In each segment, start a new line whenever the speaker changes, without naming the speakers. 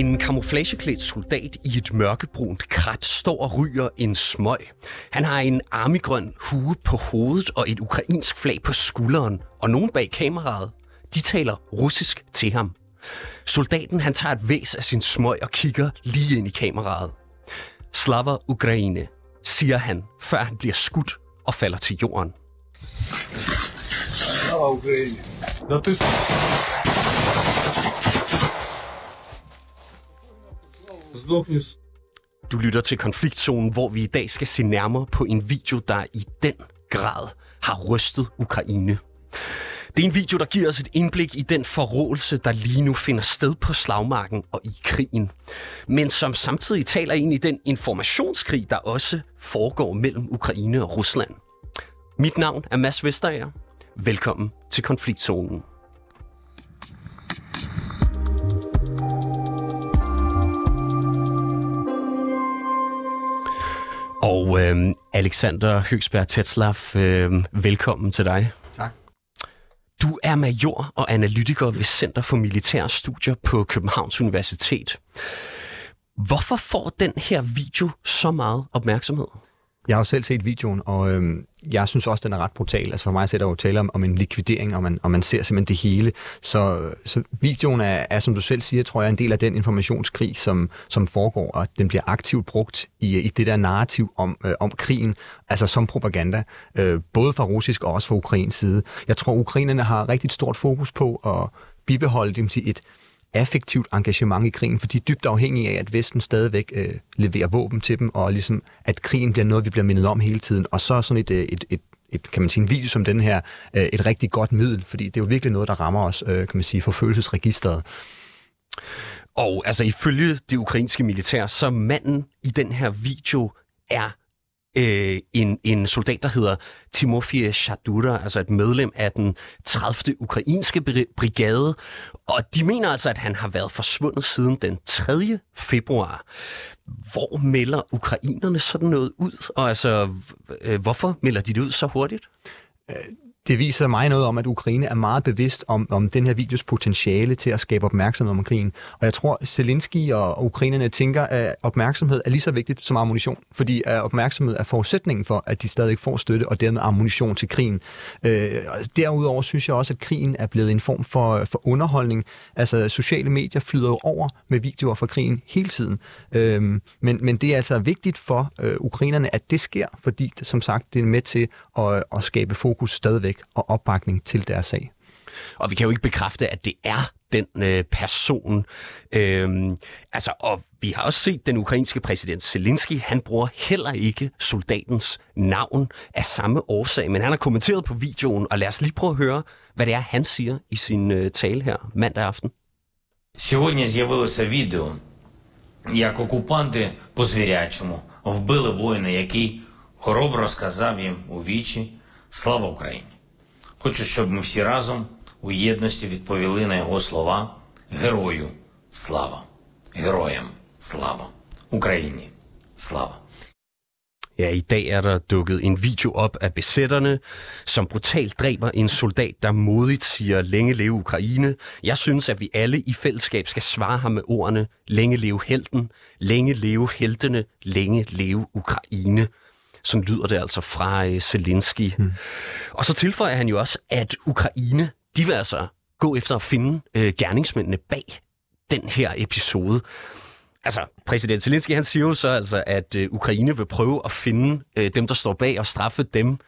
En kamuflageklædt soldat i et mørkebrunt krat står og ryger en smøg. Han har en armigrøn hue på hovedet og et ukrainsk flag på skulderen, og nogen bag kameraet, de taler russisk til ham. Soldaten han tager et væs af sin smøg og kigger lige ind i kameraet. Slava Ukraine, siger han, før han bliver skudt og falder til jorden.
Slava Ukraine. Ja, Sluknes.
Du lytter til Konfliktzonen, hvor vi i dag skal se nærmere på en video, der i den grad har rystet Ukraine. Det er en video, der giver os et indblik i den forråelse, der lige nu finder sted på slagmarken og i krigen. Men som samtidig taler ind i den informationskrig, der også foregår mellem Ukraine og Rusland. Mit navn er Mads Vesterager. Velkommen til Konfliktzonen. Og øh, Alexander Høgsberg Tetslav, øh, velkommen til dig.
Tak.
Du er major og analytiker ved Center for Militære Studier på Københavns Universitet. Hvorfor får den her video så meget opmærksomhed?
Jeg har jo selv set videoen, og øhm, jeg synes også, den er ret brutal. Altså for mig sætter jo tale om, om en likvidering, og man, og man ser simpelthen det hele. Så, så videoen er, er, som du selv siger, tror jeg, en del af den informationskrig, som, som foregår, og den bliver aktivt brugt i, i det der narrativ om, øh, om krigen, altså som propaganda, øh, både fra russisk og også fra ukrainsk side. Jeg tror, ukrainerne har rigtig stort fokus på at bibeholde dem til et affektivt engagement i krigen, for de er dybt afhængige af, at Vesten stadigvæk øh, leverer våben til dem, og ligesom, at krigen bliver noget, vi bliver mindet om hele tiden. Og så er sådan et, øh, et, et, et, kan man sige, en video som den her, øh, et rigtig godt middel, fordi det er jo virkelig noget, der rammer os, øh, kan man sige, for følelsesregisteret.
Og altså ifølge det ukrainske militær, så manden i den her video er øh, en, en soldat, der hedder Timofey Shadura, altså et medlem af den 30. ukrainske brigade. Og de mener altså, at han har været forsvundet siden den 3. februar. Hvor melder ukrainerne sådan noget ud? Og altså, øh, hvorfor melder de det ud så hurtigt?
Øh, det viser mig noget om, at Ukraine er meget bevidst om, om den her videos potentiale til at skabe opmærksomhed om krigen. Og jeg tror, Zelensky og ukrainerne tænker, at opmærksomhed er lige så vigtigt som ammunition, fordi at opmærksomhed er forudsætningen for, at de stadig får støtte og dermed ammunition til krigen. Øh, derudover synes jeg også, at krigen er blevet en form for, for underholdning. Altså, sociale medier flyder jo over med videoer fra krigen hele tiden. Øh, men, men det er altså vigtigt for øh, ukrainerne, at det sker, fordi som sagt, det er med til at, at skabe fokus stadigvæk og opbakning til deres sag.
Og vi kan jo ikke bekræfte, at det er den øh, person. Øhm, altså, og vi har også set den ukrainske præsident Zelensky, han bruger heller ikke soldatens navn af samme årsag, men han har kommenteret på videoen, og lad os lige prøve at høre, hvad det er, han siger i sin øh, tale her mandag aften.
Сьогодні з'явилося відео, як окупанти по звірячому вбили воїна, який хоробро сказав їм у вічі Слава Україні! Хочу, щоб ми всі разом у єдності відповіли на його слова Герою слава! Героям слава! Україні слава!
Ja, i dag er der dukket en video op af besætterne, som brutalt dræber en soldat, der modigt siger, længe leve Ukraine. Jeg synes, at vi alle i fællesskab skal svare ham med ordene, længe leve helten, længe leve heltene, længe leve Ukraine. Sådan lyder det altså fra øh, Zelensky. Hmm. Og så tilføjer han jo også, at Ukraine, de vil altså gå efter at finde øh, gerningsmændene bag den her episode. Altså, præsident Zelensky, han siger jo så altså, at øh, Ukraine vil prøve at finde øh, dem, der står bag og straffe dem.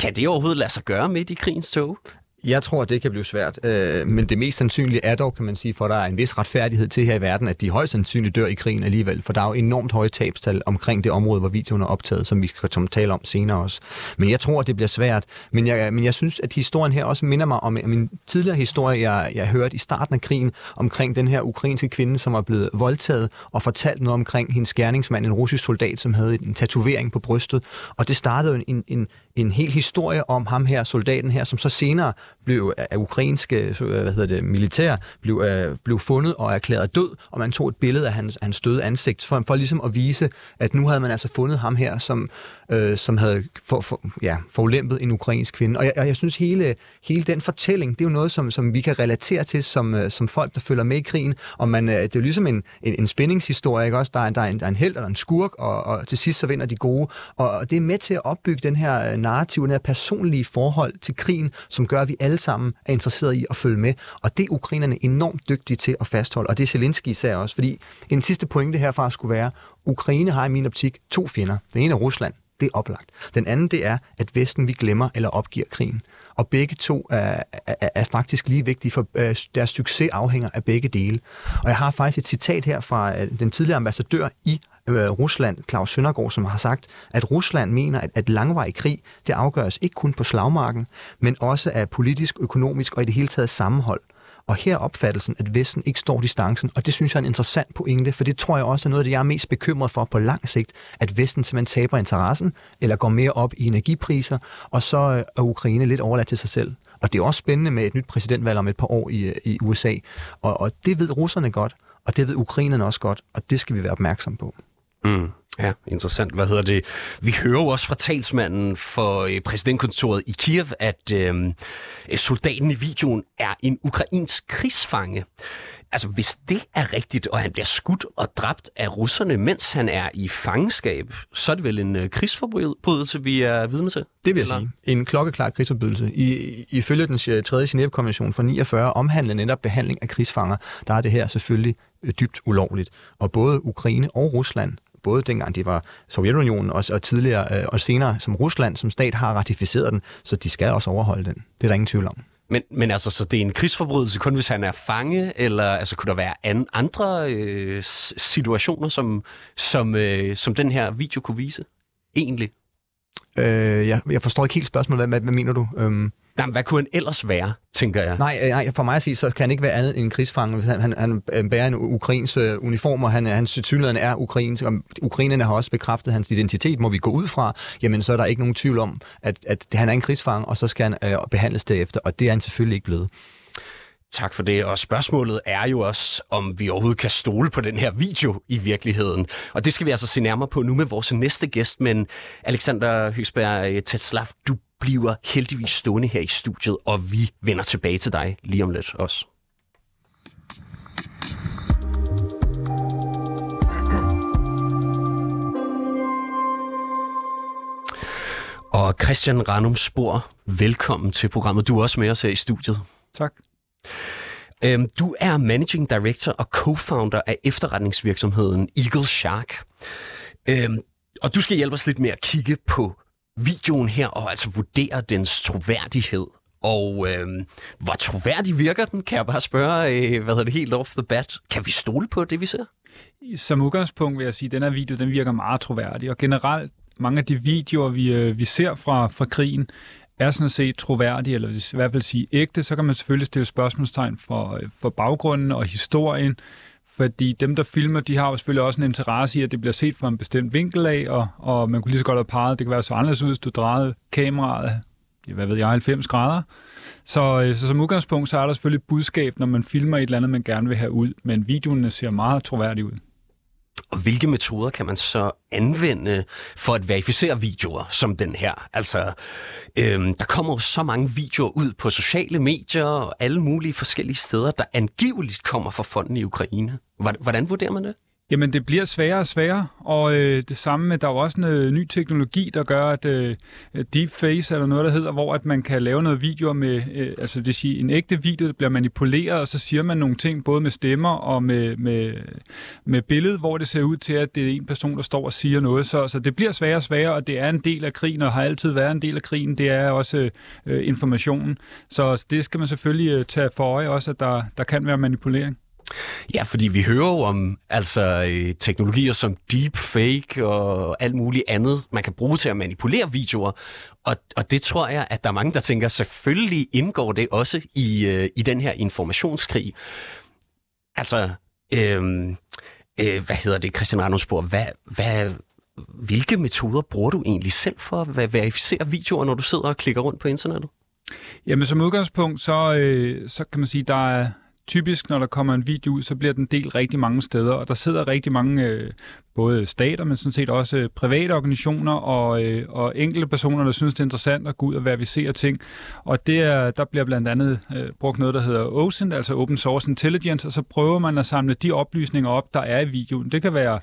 Kan det overhovedet lade sig gøre midt i krigens tog?
Jeg tror, at det kan blive svært, øh, men det mest sandsynlige er dog, kan man sige, for der er en vis retfærdighed til her i verden, at de højst sandsynligt dør i krigen alligevel, for der er jo enormt høje tabstal omkring det område, hvor videoen er optaget, som vi skal tale om senere også. Men jeg tror, at det bliver svært, men jeg, men jeg synes, at historien her også minder mig om øh, min tidligere historie, jeg, jeg hørte i starten af krigen, omkring den her ukrainske kvinde, som var blevet voldtaget, og fortalt noget omkring hendes gerningsmand, en russisk soldat, som havde en tatovering på brystet, og det startede en, en, en hel historie om ham her, soldaten her, som så senere blev af ukrainske øh, hvad hedder det, militær blev, øh, blev fundet og erklæret død, og man tog et billede af hans, hans døde ansigt, for, for ligesom at vise, at nu havde man altså fundet ham her, som, øh, som havde for, for, ja, forulæmpet en ukrainsk kvinde. Og jeg, jeg synes, hele, hele den fortælling, det er jo noget, som, som vi kan relatere til som, øh, som folk, der følger med i krigen. Og man, øh, det er jo ligesom en, en, en spændingshistorie, ikke også? Der er, der, er en, der er en held og en skurk, og, og til sidst så vinder de gode. Og det er med til at opbygge den her øh, narrativ, den her personlige forhold til krigen, som gør, at vi alle alle sammen er interesseret i at følge med. Og det er ukrainerne enormt dygtige til at fastholde, og det er Zelensky især også. Fordi en sidste pointe herfra skulle være, Ukraine har i min optik to fjender. Den ene er Rusland, det er oplagt. Den anden, det er, at Vesten vi glemmer eller opgiver krigen. Og begge to er, er, er faktisk lige vigtige, for øh, deres succes afhænger af begge dele. Og jeg har faktisk et citat her fra øh, den tidligere ambassadør i øh, Rusland, Claus Søndergaard, som har sagt, at Rusland mener, at, at langvarig krig, det afgøres ikke kun på slagmarken, men også af politisk, økonomisk og i det hele taget sammenhold. Og her er opfattelsen, at Vesten ikke står distancen, og det synes jeg er en interessant pointe, for det tror jeg også er noget af det, jeg er mest bekymret for på lang sigt, at Vesten simpelthen taber interessen, eller går mere op i energipriser, og så øh, er Ukraine lidt overladt til sig selv. Og det er også spændende med et nyt præsidentvalg om et par år i, øh, i USA, og, og det ved russerne godt, og det ved ukrainerne også godt, og det skal vi være opmærksom på.
Mm. Ja, interessant. Hvad hedder det? Vi hører jo også fra talsmanden for øh, præsidentkontoret i Kiev, at øh, soldaten i videoen er en ukrainsk krigsfange. Altså, hvis det er rigtigt, og han bliver skudt og dræbt af russerne, mens han er i fangenskab, så er det vel en øh, krigsforbrydelse, vi er vidne til?
Det vil jeg Eller? sige. En klokkeklar krigsforbrydelse. I, ifølge den 3. Genève-konvention fra 49 omhandler netop behandling af krigsfanger, der er det her selvfølgelig øh, dybt ulovligt. Og både Ukraine og Rusland både dengang det var Sovjetunionen og, og tidligere øh, og senere som Rusland som stat har ratificeret den, så de skal også overholde den. Det er der ingen tvivl om.
Men, men altså, så det er en krigsforbrydelse kun, hvis han er fange, eller altså, kunne der være an, andre øh, situationer, som, som, øh, som den her video kunne vise? Egentlig?
Øh, jeg, jeg forstår ikke helt spørgsmålet. Hvad, hvad, mener du? Øhm...
Jamen, hvad kunne han ellers være, tænker jeg?
Nej, nej, for mig at sige, så kan han ikke være andet end en krigsfange. Hvis han, han, han bærer en ukrainsk uh, uniform, og han, hans tilsyneladende er ukrainsk, og ukrainerne har også bekræftet hans identitet, må vi gå ud fra, jamen så er der ikke nogen tvivl om, at, at han er en krigsfange, og så skal han uh, behandles derefter, og det er han selvfølgelig ikke blevet.
Tak for det, og spørgsmålet er jo også, om vi overhovedet kan stole på den her video i virkeligheden. Og det skal vi altså se nærmere på nu med vores næste gæst, men Alexander Høgsberg øh, Tetslav, du bliver heldigvis stående her i studiet, og vi vender tilbage til dig lige om lidt også. Og Christian Ranum Spor, velkommen til programmet. Du er også med os her i studiet.
Tak.
Øhm, du er Managing Director og Co-founder af efterretningsvirksomheden Eagle Shark. Øhm, og du skal hjælpe os lidt med at kigge på videoen her og altså vurdere dens troværdighed. Og øh, hvor troværdig virker den, kan jeg bare spørge, øh, hvad hedder det helt off the bat. Kan vi stole på det, vi ser?
Som udgangspunkt vil jeg sige, at den her video den virker meget troværdig. Og generelt, mange af de videoer, vi, øh, vi ser fra, fra krigen, er sådan set troværdig, eller i hvert fald sige ægte, så kan man selvfølgelig stille spørgsmålstegn for, øh, for baggrunden og historien, fordi dem, der filmer, de har jo selvfølgelig også en interesse i, at det bliver set fra en bestemt vinkel af, og, og man kunne lige så godt have peget, det kan være så anderledes ud, hvis du drejede kameraet, hvad ved jeg, 90 grader. Så, øh, så som udgangspunkt, så er der selvfølgelig et budskab, når man filmer et eller andet, man gerne vil have ud, men videoerne ser meget troværdig ud.
Og hvilke metoder kan man så anvende for at verificere videoer som den her? Altså, øhm, der kommer jo så mange videoer ud på sociale medier og alle mulige forskellige steder, der angiveligt kommer fra fonden i Ukraine. Hvordan vurderer man det?
Jamen, det bliver sværere og sværere, og øh, det samme med, der er jo også en ny teknologi, der gør, at øh, deepface eller noget, der hedder, hvor at man kan lave noget video med, øh, altså det siger, en ægte video, der bliver manipuleret, og så siger man nogle ting, både med stemmer og med, med, med billede, hvor det ser ud til, at det er en person, der står og siger noget. Så, så det bliver sværere og sværere, og det er en del af krigen, og har altid været en del af krigen, det er også øh, informationen. Så det skal man selvfølgelig øh, tage for øje også, at der, der kan være manipulering.
Ja, fordi vi hører jo om altså, øh, teknologier som deepfake og alt muligt andet, man kan bruge til at manipulere videoer. Og, og det tror jeg, at der er mange, der tænker, selvfølgelig indgår det også i, øh, i den her informationskrig. Altså, øh, øh, hvad hedder det, Christian Arnoldsborg? Hvad, hvad, hvilke metoder bruger du egentlig selv for at verificere videoer, når du sidder og klikker rundt på internettet?
Jamen som udgangspunkt, så, øh, så kan man sige, der er typisk, når der kommer en video ud, så bliver den delt rigtig mange steder, og der sidder rigtig mange, øh, både stater, men sådan set også øh, private organisationer og, øh, og enkelte personer, der synes, det er interessant at gå ud og verificere ting. Og det er, der bliver blandt andet øh, brugt noget, der hedder OSINT, altså Open Source Intelligence, og så prøver man at samle de oplysninger op, der er i videoen. Det kan være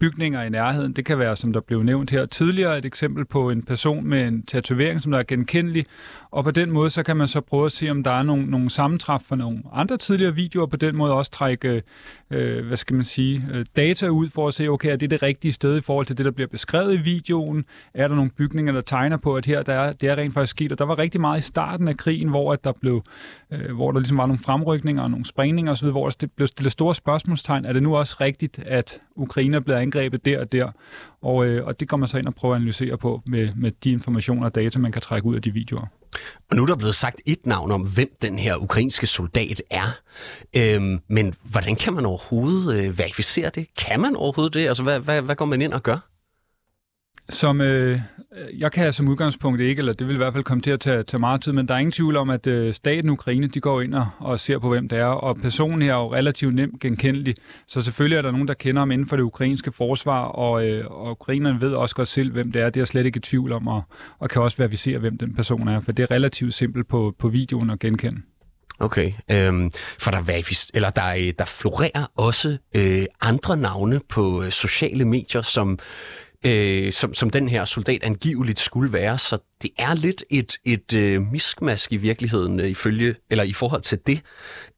bygninger i nærheden. Det kan være, som der blev nævnt her tidligere, et eksempel på en person med en tatovering, som der er genkendelig. Og på den måde, så kan man så prøve at se, om der er nogle, nogle sammentræf for nogle andre tidligere videoer, og på den måde også trække, øh, hvad skal man sige, øh, data ud for at se, okay, er det det rigtige sted i forhold til det, der bliver beskrevet i videoen? Er der nogle bygninger, der tegner på, at her der er, det er rent faktisk sket? Og der var rigtig meget i starten af krigen, hvor at der blev, øh, hvor der ligesom var nogle fremrykninger og nogle sprængninger osv., hvor der blev stillet store spørgsmålstegn. Er det nu også rigtigt, at Ukraine er blevet angrebet der og der? Og, øh, og det kommer man så ind og prøver at analysere på med, med de informationer og data, man kan trække ud af de videoer.
Og nu er der blevet sagt et navn om, hvem den her ukrainske soldat er. Øhm, men hvordan kan man overhovedet øh, verificere det? Kan man overhovedet det? Altså, hvad, hvad, hvad går man ind og gør?
Som øh, jeg kan som udgangspunkt ikke, eller det vil i hvert fald komme til at tage, tage meget tid, men der er ingen tvivl om, at øh, staten Ukraine, de går ind og, og ser på, hvem det er, og personen her er jo relativt nemt genkendelig, så selvfølgelig er der nogen, der kender ham inden for det ukrainske forsvar, og, øh, og ukrainerne ved også godt selv, hvem det er. Det er jeg slet ikke i tvivl om, og, og kan også verificere, hvem den person er, for det er relativt simpelt på, på videoen at genkende.
Okay, øhm, for der, verifis- eller der, øh, der florerer også øh, andre navne på øh, sociale medier, som øh, som, som den her soldat angiveligt skulle være. Så det er lidt et, et øh, miskmask i virkeligheden øh, ifølge, eller i forhold til det.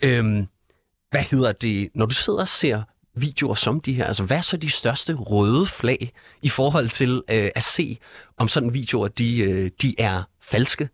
Øh, hvad hedder det, når du sidder og ser videoer som de her, altså hvad er så de største røde flag i forhold til øh, at se, om sådan videoer, de, øh, de er falske?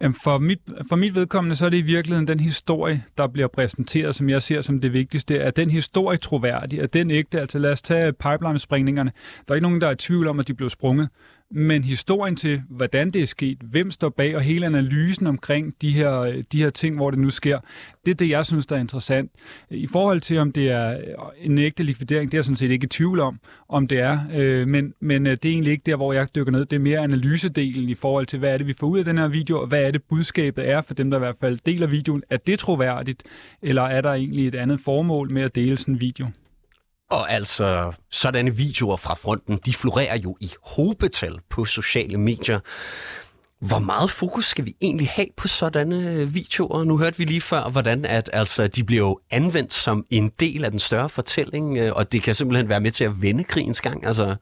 Jamen for, mit, for mit vedkommende, så er det i virkeligheden den historie, der bliver præsenteret, som jeg ser som det vigtigste. Er den historie troværdig? Er den ægte? Altså lad os tage pipeline-springningerne. Der er ikke nogen, der er i tvivl om, at de blev sprunget men historien til, hvordan det er sket, hvem står bag, og hele analysen omkring de her, de her ting, hvor det nu sker, det er det, jeg synes, der er interessant. I forhold til, om det er øh, en ægte likvidering, det er jeg sådan set ikke i tvivl om, om det er, øh, men, men øh, det er egentlig ikke der, hvor jeg dykker ned. Det er mere analysedelen i forhold til, hvad er det, vi får ud af den her video, og hvad er det, budskabet er for dem, der i hvert fald deler videoen. Er det troværdigt, eller er der egentlig et andet formål med at dele sådan en video?
Og altså, sådanne videoer fra fronten, de florerer jo i hobetal på sociale medier. Hvor meget fokus skal vi egentlig have på sådanne øh, videoer? Nu hørte vi lige før, hvordan at, altså, de bliver anvendt som en del af den større fortælling, øh, og det kan simpelthen være med til at vende krigens gang. Altså,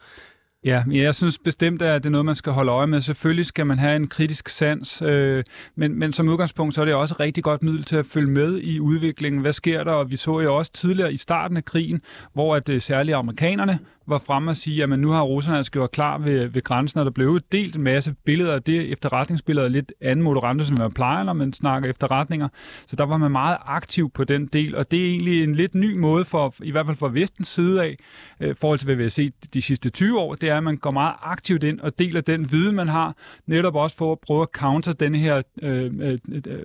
Ja, jeg synes bestemt, at det er noget, man skal holde øje med. Selvfølgelig skal man have en kritisk sans, øh, men, men som udgangspunkt, så er det også et rigtig godt middel til at følge med i udviklingen. Hvad sker der? Og vi så jo også tidligere i starten af krigen, hvor at øh, særligt amerikanerne var fremme og sige, at nu har russerne altså gjort klar ved, ved grænsen, og der blev delt en masse billeder af det. Efterretningsbilleder lidt anden moderante, som man plejer, når man snakker efterretninger. Så der var man meget aktiv på den del, og det er egentlig en lidt ny måde, for, i hvert fald fra vestens side af, øh, forhold til hvad vi har set de sidste 20 år, det er, at man går meget aktivt ind og deler den viden, man har, netop også for at prøve at counter den her øh, øh, øh,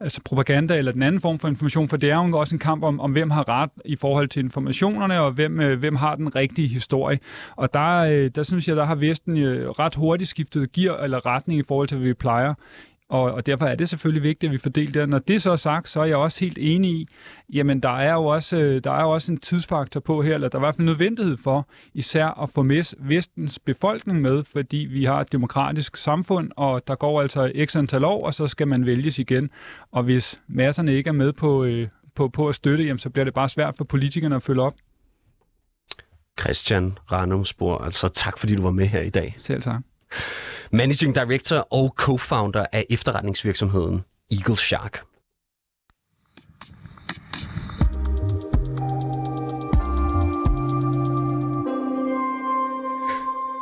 altså propaganda eller den anden form for information, for det er jo også en kamp om, om hvem har ret i forhold til informationerne, og hvem, øh, hvem har den rigtige vigtig historie. Og der, øh, der synes jeg, der har Vesten øh, ret hurtigt skiftet gear eller retning i forhold til, hvad vi plejer. Og, og derfor er det selvfølgelig vigtigt, at vi fordeler det. Når det så er sagt, så er jeg også helt enig i, jamen der er jo også, øh, der er jo også en tidsfaktor på her, eller der er i hvert fald nødvendighed for især at få med vestens befolkning med, fordi vi har et demokratisk samfund, og der går altså x antal år, og så skal man vælges igen. Og hvis masserne ikke er med på, øh, på, på at støtte, jamen, så bliver det bare svært for politikerne at følge op.
Christian Ranumsborg. Altså tak, fordi du var med her i dag.
Selv tak.
Managing Director og co-founder af efterretningsvirksomheden Eagle Shark.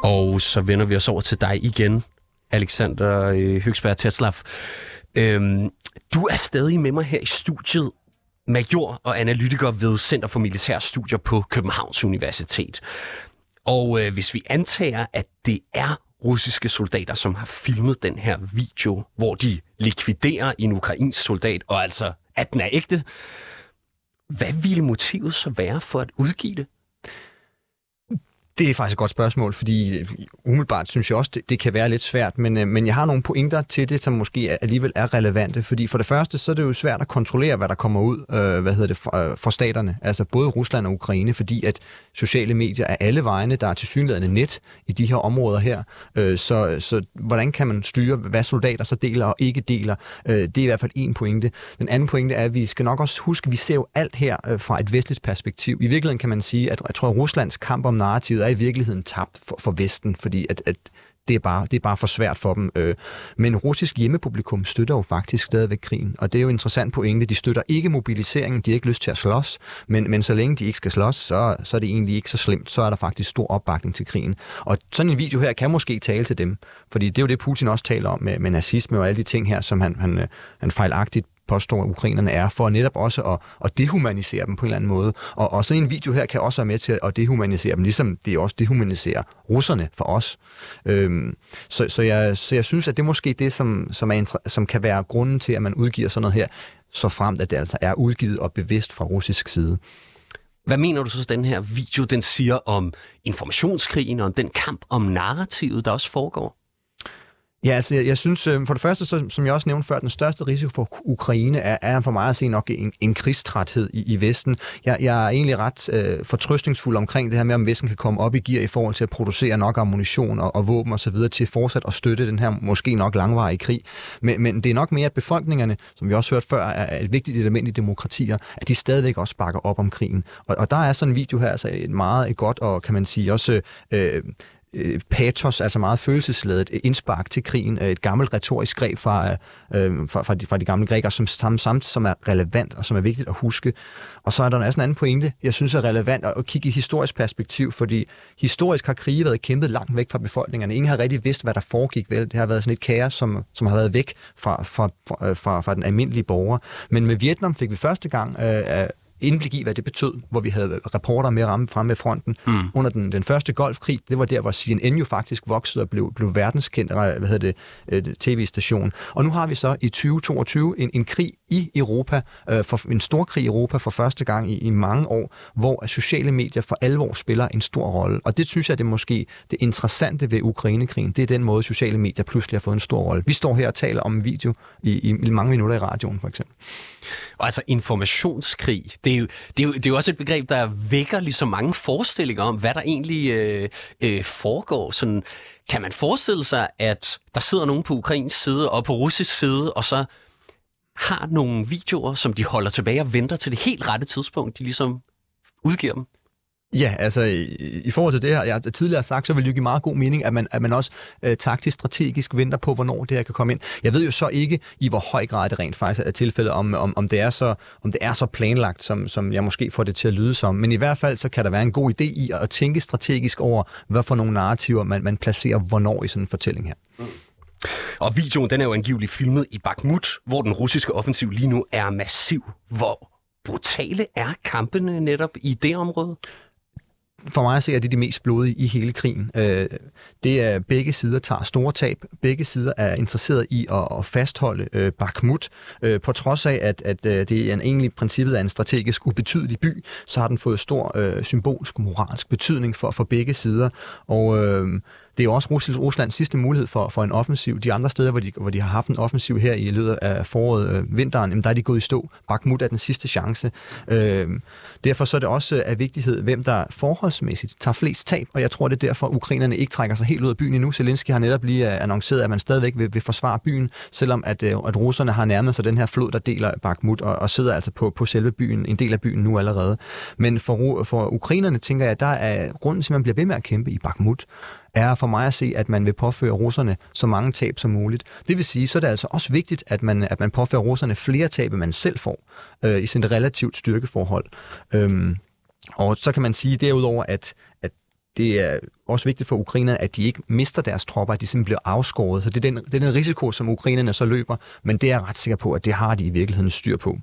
Og så vender vi os over til dig igen, Alexander øh, Høgsberg Teslav. Øhm, du er stadig med mig her i studiet, major og analytiker ved Center for Militære Studier på Københavns Universitet. Og øh, hvis vi antager, at det er russiske soldater, som har filmet den her video, hvor de likviderer en ukrainsk soldat, og altså, at den er ægte, hvad ville motivet så være for at udgive det?
Det er faktisk et godt spørgsmål, fordi øh, umiddelbart synes jeg også, det, det kan være lidt svært, men, øh, men jeg har nogle pointer til det, som måske alligevel er relevante, fordi for det første, så er det jo svært at kontrollere, hvad der kommer ud øh, hvad hedder det, for, øh, for staterne, altså både Rusland og Ukraine, fordi at sociale medier er alle vegne, der er tilsyneladende net i de her områder her, øh, så, så hvordan kan man styre, hvad soldater så deler og ikke deler, øh, det er i hvert fald en pointe. Den anden pointe er, at vi skal nok også huske, at vi ser jo alt her øh, fra et vestligt perspektiv. I virkeligheden kan man sige, at jeg tror, at Ruslands kamp om narrativet er i virkeligheden tabt for, for Vesten, fordi at, at det er, bare, det er bare for svært for dem. Øh. Men russisk hjemmepublikum støtter jo faktisk stadigvæk krigen, og det er jo interessant pointe. De støtter ikke mobiliseringen, de har ikke lyst til at slås, men, men så længe de ikke skal slås, så, så er det egentlig ikke så slemt. Så er der faktisk stor opbakning til krigen. Og sådan en video her kan måske tale til dem, fordi det er jo det, Putin også taler om med, med nazisme og alle de ting her, som han, han, øh, han fejlagtigt påstår, at ukrainerne er, for netop også at, at dehumanisere dem på en eller anden måde. Og, og sådan en video her kan også være med til at dehumanisere dem, ligesom det også dehumaniserer russerne for os. Øhm, så, så, jeg, så jeg synes, at det er måske det, som, som, er, som kan være grunden til, at man udgiver sådan noget her, så fremt at det altså er udgivet og bevidst fra russisk side.
Hvad mener du så, at den her video den siger om informationskrigen og om den kamp om narrativet, der også foregår?
Ja, altså jeg, jeg synes, øh, for det første, så, som jeg også nævnte før, den største risiko for Ukraine er, er for mig at se nok en, en krigstræthed i, i Vesten. Jeg, jeg er egentlig ret øh, fortrøstningsfuld omkring det her med, om Vesten kan komme op i gear i forhold til at producere nok ammunition og, og våben osv. til fortsat at støtte den her måske nok langvarige krig. Men, men det er nok mere, at befolkningerne, som vi også hørt før, er et vigtigt element i demokratier, at de stadigvæk også bakker op om krigen. Og, og der er sådan en video her altså et meget et godt og kan man sige også... Øh, øh, patos, altså meget følelsesladet øh, indspark til krigen, øh, et gammelt retorisk greb fra, øh, fra, fra, de, fra de gamle grækere, som samt, samt, som er relevant og som er vigtigt at huske. Og så er der også en anden pointe, jeg synes er relevant at, at kigge i historisk perspektiv, fordi historisk har krige været kæmpet langt væk fra befolkningerne. Ingen har rigtig vidst, hvad der foregik vel. Det har været sådan et kaos, som, som har været væk fra, fra, fra, øh, fra, fra den almindelige borger. Men med Vietnam fik vi første gang øh, indblik i, hvad det betød, hvor vi havde reporter med ramme frem med fronten. Mm. Under den, den første golfkrig, det var der, hvor CNN jo faktisk voksede og blev, blev verdenskendt hvad hedder det, øh, tv-station. Og nu har vi så i 2022 en, en krig i Europa, øh, for, en stor krig i Europa for første gang i, i mange år, hvor sociale medier for alvor spiller en stor rolle. Og det synes jeg, det er måske det interessante ved Ukrainekrigen. Det er den måde, sociale medier pludselig har fået en stor rolle. Vi står her og taler om en video i, i, i mange minutter i radioen, for eksempel.
Og altså informationskrig, det er, jo, det, er jo, det er jo også et begreb, der vækker lige så mange forestillinger om, hvad der egentlig øh, øh, foregår. Sådan, kan man forestille sig, at der sidder nogen på ukrainsk side og på russisk side, og så har nogle videoer, som de holder tilbage og venter til det helt rette tidspunkt, de ligesom udgiver dem?
Ja, altså i, i forhold til det her, jeg tidligere har sagt, så vil det give meget god mening, at man, at man også øh, taktisk, strategisk venter på, hvornår det her kan komme ind. Jeg ved jo så ikke, i hvor høj grad det rent faktisk er tilfældet, om, om, om, det, er så, om det er så planlagt, som, som jeg måske får det til at lyde som. Men i hvert fald, så kan der være en god idé i at tænke strategisk over, hvad for nogle narrativer man, man placerer hvornår i sådan en fortælling her. Mm.
Og videoen, den er jo angiveligt filmet i Bakhmut, hvor den russiske offensiv lige nu er massiv. Hvor brutale er kampene netop i det område?
For mig at se, at det er de mest blodige i hele krigen. Øh, det er, begge sider tager store tab. Begge sider er interesseret i at, fastholde øh, Bakhmut. Øh, på trods af, at, at øh, det er en egentlig princippet af en strategisk ubetydelig by, så har den fået stor øh, symbolsk, moralsk betydning for, for begge sider. Og øh, det er jo også Ruslands, Ruslands sidste mulighed for, for en offensiv. De andre steder, hvor de, hvor de har haft en offensiv her i løbet af foråret, øh, vinteren, jamen, der er de gået i stå. Bakhmut er den sidste chance. Øh, derfor så er det også øh, af vigtighed, hvem der forholdsmæssigt tager flest tab, og jeg tror, det er derfor, ukrainerne ikke trækker sig helt ud af byen endnu. Zelensky har netop lige øh, annonceret, at man stadigvæk vil, vil forsvare byen, selvom at, øh, at russerne har nærmet sig den her flod, der deler Bakhmut, og, og sidder altså på, på selve byen, en del af byen nu allerede. Men for, for ukrainerne tænker jeg, der er grunden til, at man bliver ved med at kæmpe i Bakhmut, er for mig at se, at man vil påføre russerne så mange tab som muligt. Det vil sige, så er det altså også vigtigt, at man, at man påfører russerne flere tab, end man selv får øh, i sin relativt styrkeforhold. Øhm, og så kan man sige derudover, at, at det er også vigtigt for ukrainerne, at de ikke mister deres tropper, at de simpelthen bliver afskåret. Så det er, den, det er den risiko, som ukrainerne så løber, men det er jeg ret sikker på, at det har de i virkeligheden styr på.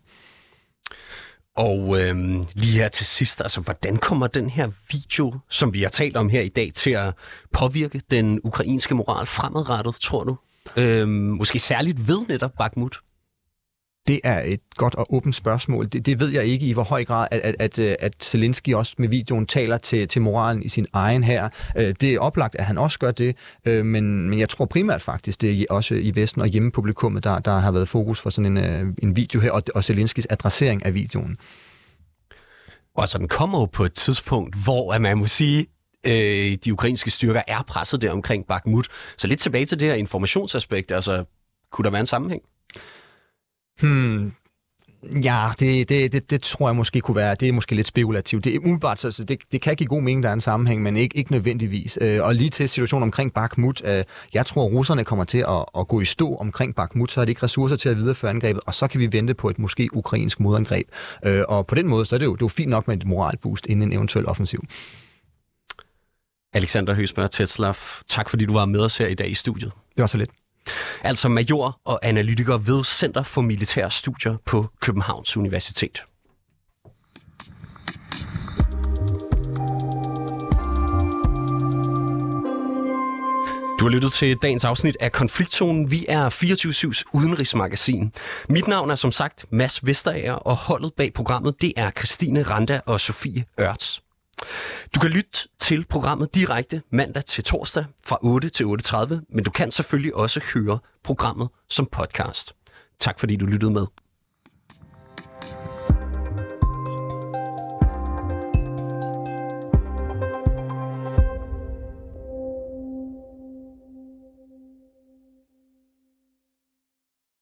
Og øhm, lige her til sidst, altså hvordan kommer den her video, som vi har talt om her i dag, til at påvirke den ukrainske moral fremadrettet, tror du? Øhm, måske særligt ved netop Bakhmut?
Det er et godt og åbent spørgsmål. Det, det ved jeg ikke i hvor høj grad, at, at, at, øh, at Zelensky også med videoen taler til, til moralen i sin egen her. Øh, det er oplagt, at han også gør det, øh, men, men jeg tror primært faktisk, det er også i Vesten og hjemmepublikummet, der, der har været fokus for sådan en, en video her, og, og Zelenskys adressering af videoen.
Og så den kommer jo på et tidspunkt, hvor at man må sige, øh, de ukrainske styrker er presset der omkring Bakhmut. Så lidt tilbage til det her informationsaspekt, altså kunne der være en sammenhæng?
Hmm, Ja, det, det, det, det tror jeg måske kunne være, det er måske lidt spekulativt. Det er umiddelbart, så, det, det kan give god mening, der er en sammenhæng, men ikke, ikke nødvendigvis. Øh, og lige til situationen omkring Bakhmut, øh, jeg tror, at russerne kommer til at, at gå i stå omkring Bakhmut, så har de ikke ressourcer til at videreføre angrebet, og så kan vi vente på et måske ukrainsk modangreb. Øh, og på den måde, så er det jo, det er jo fint nok med et moralboost inden en eventuel offensiv.
Alexander Høsberg Tetslav, tak fordi du var med os her i dag i studiet.
Det var så lidt.
Altså major og analytiker ved Center for Militære Studier på Københavns Universitet. Du har lyttet til dagens afsnit af Konfliktzonen. Vi er 24-7's udenrigsmagasin. Mit navn er som sagt Mads Vesterager, og holdet bag programmet det er Christine Randa og Sofie Ørts. Du kan lytte til programmet direkte mandag til torsdag fra 8 til 8.30, men du kan selvfølgelig også høre programmet som podcast. Tak fordi du lyttede med.